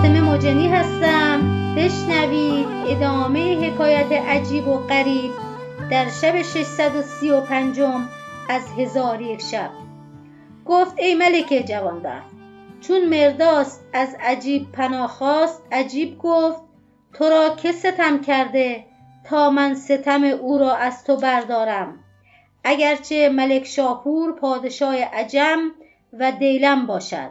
فاطمه مجنی هستم. بشنوید ادامه حکایت عجیب و غریب در شب 635 از هزار یک شب. گفت ای ملک جوانبخت چون مرداست از عجیب پناه خواست عجیب گفت تو را که ستم کرده تا من ستم او را از تو بردارم. اگرچه ملک شاپور پادشاه عجم و دیلم باشد.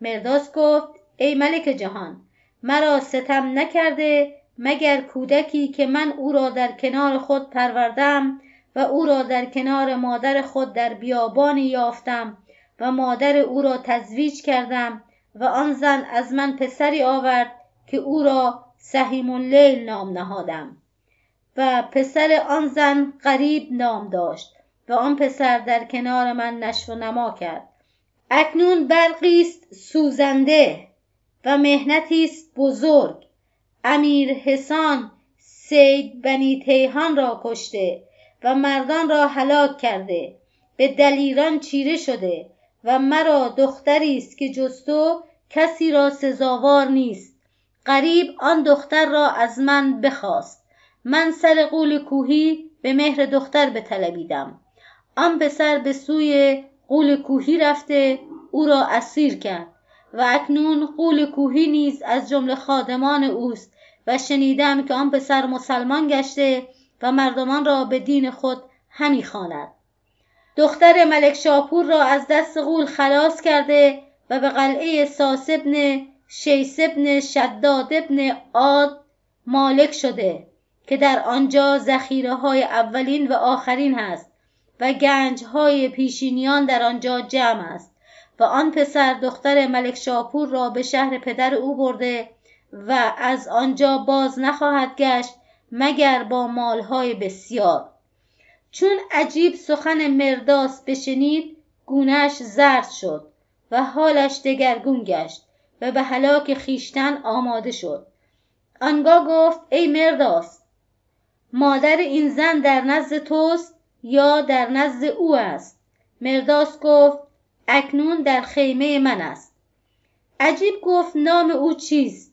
مرداس گفت ای ملک جهان مرا ستم نکرده مگر کودکی که من او را در کنار خود پروردم و او را در کنار مادر خود در بیابانی یافتم و مادر او را تزویج کردم و آن زن از من پسری آورد که او را سهیم اللیل نام نهادم. و پسر آن زن غریب نام داشت و آن پسر در کنار من نشو نما کرد. اکنون برقی است سوزنده. و مهنتی است بزرگ. امیر حسان سید بنی تیهان را کشته و مردان را هلاک کرده. به دلیران چیره شده و مرا دختری است که جز تو کسی را سزاوار نیست. غریب آن دختر را از من بخواست. من سر قول کوهی به مهر دختر بطلبیدم. آن پسر به سوی قول کوهی رفته او را اسیر کرد. و اکنون قول کوهی نیز از جمله خادمان اوست و شنیدم که آن پسر مسلمان گشته و مردمان را به دین خود همی خواند. دختر ملک شاپور را از دست غول خلاص کرده و به قلعه ساس ابن شیس ابن شداد ابن عاد مالک شده که در آنجا ذخیره های اولین و آخرین هست و گنج های پیشینیان در آنجا جمع است. و آن پسر دختر ملک شاپور را به شهر پدر او برده و از آنجا باز نخواهد گشت مگر با مالهای بسیار. چون عجیب سخن مرداس بشنید گونهش زرد شد و حالش دگرگون گشت و به هلاک خیشتن آماده شد. آنگاه گفت ای مرداس مادر این زن در نزد توست یا در نزد او است؟ مرداس گفت اکنون در خیمه من است. عجیب گفت نام او چیست؟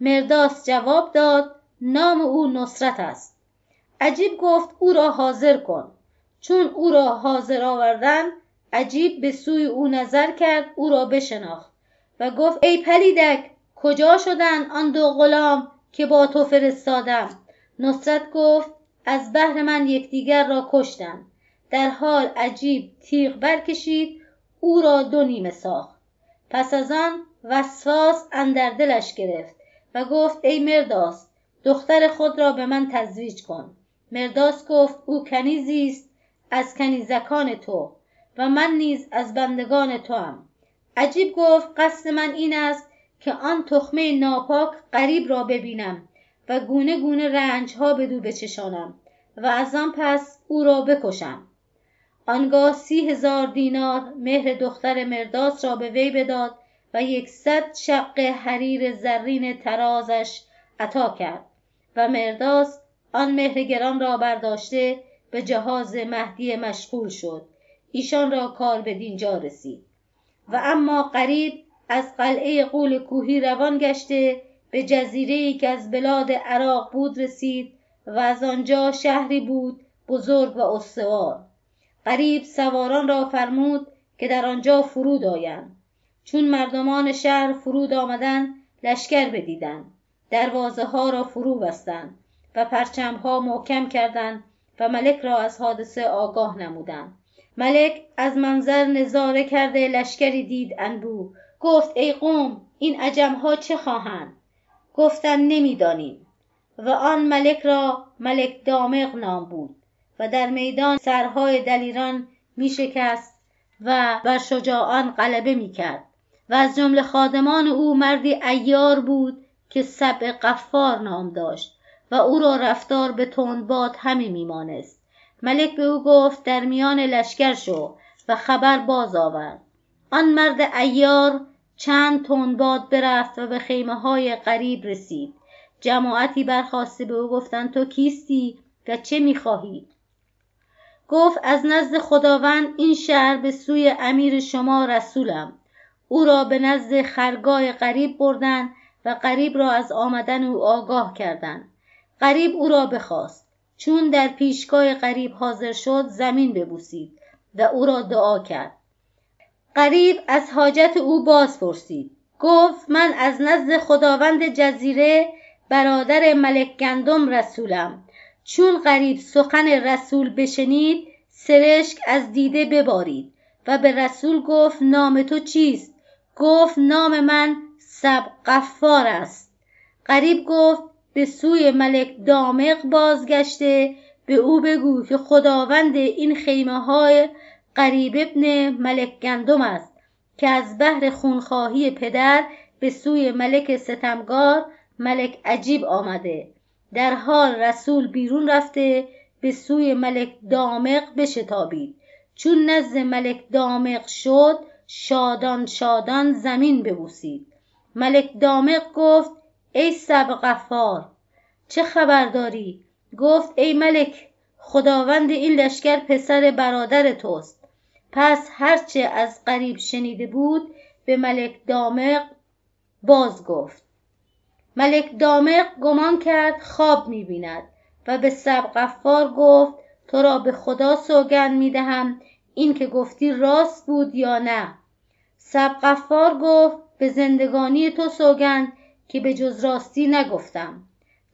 مرداس جواب داد نام او نصرت است. عجیب گفت او را حاضر کن. چون او را حاضر آوردن عجیب به سوی او نظر کرد او را بشناخت و گفت ای پلیدک کجا شدن آن دو غلام که با تو فرستادم؟ نصرت گفت از بهر من یکدیگر را کشتند در حال عجیب تیغ برکشید او را دو نیمه ساخت. پس از آن وسواس اندر دلش گرفت و گفت ای مرداس دختر خود را به من تزویج کن. مرداس گفت او کنیزی است از کنیزکان تو و من نیز از بندگان توام. عجیب گفت قصد من این است که آن تخمه ناپاک غریب را ببینم و گونه گونه رنج ها بدو بچشانم و از آن پس او را بکشم. آنگاه سی هزار دینار مهر دختر مرداس را به وی بداد و یکصد شق حریر زرین ترازش عطا کرد و مرداس آن مهر گران را برداشته به جهاز مهدی مشغول شد. ایشان را کار به دینجا رسید. و اما قریب از قلعه قول کوهی روان گشته به جزیره که از بلاد عراق بود رسید و از آنجا شهری بود بزرگ و استوار. قریب سواران را فرمود که در آنجا فرود آیند. چون مردمان شهر فرود آمدند لشکر بدیدند دروازه ها را فرو بستند و پرچم ها محکم کردند و ملک را از حادثه آگاه نمودند. ملک از منظر نظاره کرده لشکری دید انبو گفت ای قوم این عجم ها چه خواهند؟ گفتند نمی‌دانیم. و آن ملک را ملک دامغ نام بود. و در میدان سرهای دلیران می شکست و بر شجاعان غلبه می کرد و از جمله خادمان او مردی ایار بود که سبع قفار نام داشت و او را رفتار به تندباد همی میمانست. ملک به او گفت در میان لشکر شو و خبر باز آورد آن مرد ایار چند تندباد برفت و به خیمه های غریب رسید. جماعتی برخواسته به او گفتند تو کیستی و چه می‌خواهی؟ گفت از نزد خداوند این شهر به سوی امیر شما رسولم. او را به نزد خرگاه غریب بردند و قریب را از آمدن او آگاه کردند قریب او را بخواست. چون در پیشگاه قریب حاضر شد زمین ببوسید و او را دعا کرد. قریب از حاجت او باز پرسید گفت من از نزد خداوند جزیره برادر ملک گندم رسولم. چون قریب سخن رسول بشنید سرشک از دیده ببارید. و به رسول گفت نام تو چیست؟ گفت نام من سب قفار است. قریب گفت به سوی ملک دامق بازگشته به او بگو که خداوند این خیمه های قریب ابن ملک گندم است که از بحر خونخواهی پدر به سوی ملک ستمگار ملک عجیب آمده. در حال رسول بیرون رفته به سوی ملک دامق بشتابید. چون نزد ملک دامق شد شادان شادان زمین ببوسید. ملک دامق گفت ای سب غفار چه خبر داری؟ گفت ای ملک خداوند این لشکر پسر برادر توست. پس هرچه از قریب شنیده بود به ملک دامق باز گفت ملک دامق گمان کرد خواب می‌بیند و به سب غفار گفت تو را به خدا سوگند می‌دهم این که گفتی راست بود یا نه؟ سب غفار گفت به زندگانی تو سوگند که به جز راستی نگفتم.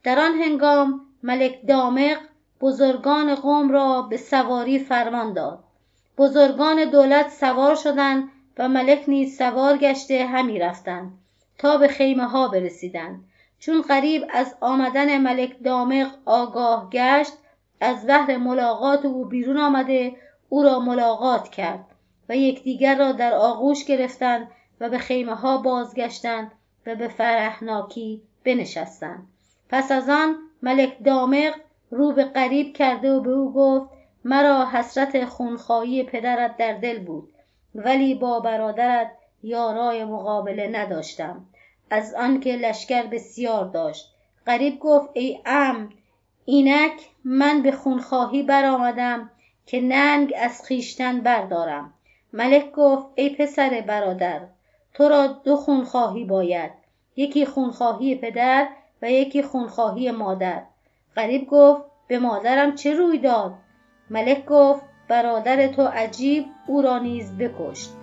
در آن هنگام ملک دامق بزرگان قوم را به سواری فرمان داد. بزرگان دولت سوار شدند و ملک نیز سوار گشته همی رفتند تا به خیمه ها برسیدند. چون قریب از آمدن ملک دامق آگاه گشت از بهر ملاقات او بیرون آمده او را ملاقات کرد و یکدیگر را در آغوش گرفتند و به خیمه ها بازگشتند و به فرحناکی بنشستند. پس از آن ملک دامق رو به قریب کرده و به او گفت مرا حسرت خونخواهی پدرت در دل بود ولی با برادرت یارای مقابله نداشتم. از آنکه لشکر بسیار داشت. قریب گفت ای ام اینک من به خونخواهی برآمدم که ننگ از خیشتن بردارم. ملک گفت ای پسر برادر تو را دو خونخواهی باید یکی خونخواهی پدر و یکی خونخواهی مادر. قریب گفت به مادرم چه روی داد؟ ملک گفت برادر تو عجیب او را نیز بکشت.